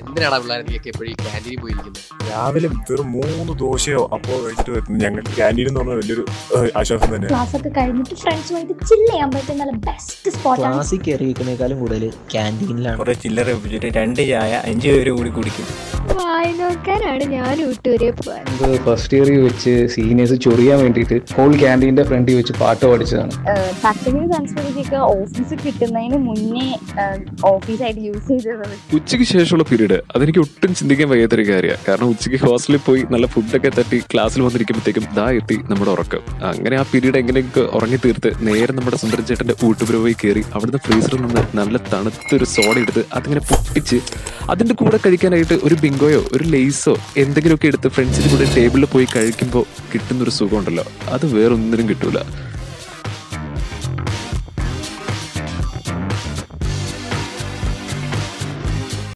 എന്തിനാടാ പിള്ളേരെ നീയൊക്കെ എപ്പോഴും ക്യാന്റീനിൽ പോയിരിക്കുന്നത്? രാവിലെ വെറും മൂന്ന് ദോശയോ അപ്പോ കഴിച്ചിട്ട് വരുന്നത് ഞങ്ങൾക്ക് ക്യാന്റീൻ എന്ന് പറഞ്ഞാൽ വലിയൊരു ഏഹ്, ആശ്വാസം തന്നെ. ക്ലാസ് ഒക്കെ കഴിഞ്ഞിട്ട് ഫ്രണ്ട്സുമായിട്ട് ചില്ല് ചെയ്യാൻ പറ്റുന്ന നല്ല ബെസ്റ്റ് സ്പോട്ടാണ് ക്ലാസ്സിൽ കയറി വെക്കുന്നേക്കാളും കൂടുതൽ ക്യാന്റീനിലാണ് കുറെ ചില്ലറ ഒപ്പിച്ചിട്ട് രണ്ട് ചായ അഞ്ച് പേര് കൂടി കുടിക്കും. വായി നോക്കാനാണ് ഞാൻ ഊട്ടുവരെ പോകാൻ നമുക്ക് ഫസ്റ്റ് ഇയറിൽ വെച്ച് സീനിയേഴ്സ് ചൊറിയാൻ വേണ്ടിയിട്ട് ഹോൾ ക്യാന്റീന്റെ ഫ്രണ്ടിൽ വെച്ച് പാട്ട് പഠിച്ചതാണ് തട്ടവിന് സംസ്കൃതിക്ക് ഓഫീസ് കിട്ടുന്നതിന് മുന്നേ ഓഫീസായിട്ട് യൂസ് ചെയ്തത്. ഉച്ചയ്ക്ക് ശേഷമുള്ള പീരീഡ് അതെനിക്ക് ഒട്ടും ചിന്തിക്കാൻ വയ്യാത്തൊരു കാര്യമാണ്. കാരണം ഉച്ചയ്ക്ക് ഹോസ്റ്റലിൽ പോയി നല്ല ഫുഡൊക്കെ തട്ടി ക്ലാസ്സിൽ വന്നിരിക്കുമ്പോഴത്തേക്കും ദാ എത്തി നമ്മുടെ ഉറക്കം. അങ്ങനെ ആ പീരീഡ് എങ്ങനെയൊക്കെ ഉറങ്ങി തീർത്ത് നേരെ നമ്മുടെ സുന്ദരൻ ചേട്ടന്റെ ഊട്ടുപുരവായി കയറി അവിടുന്ന് ഫ്രീസറിൽ നിന്ന് നല്ല തണുത്തൊരു സോഡ എടുത്ത് അതിങ്ങനെ പൊട്ടിച്ച് അതിന്റെ കൂടെ കഴിക്കാനായിട്ട് ഒരു ബിങ്കോയോ ഒരു ലേസോ എന്തെങ്കിലുമൊക്കെ എടുത്ത് ഫ്രണ്ട്സിന്റെ കൂടെ ടേബിളിൽ പോയി കഴിക്കുമ്പോൾ കിട്ടുന്നൊരു സുഖമുണ്ടല്ലോ. അത് വേറൊന്നിനും കിട്ടൂല.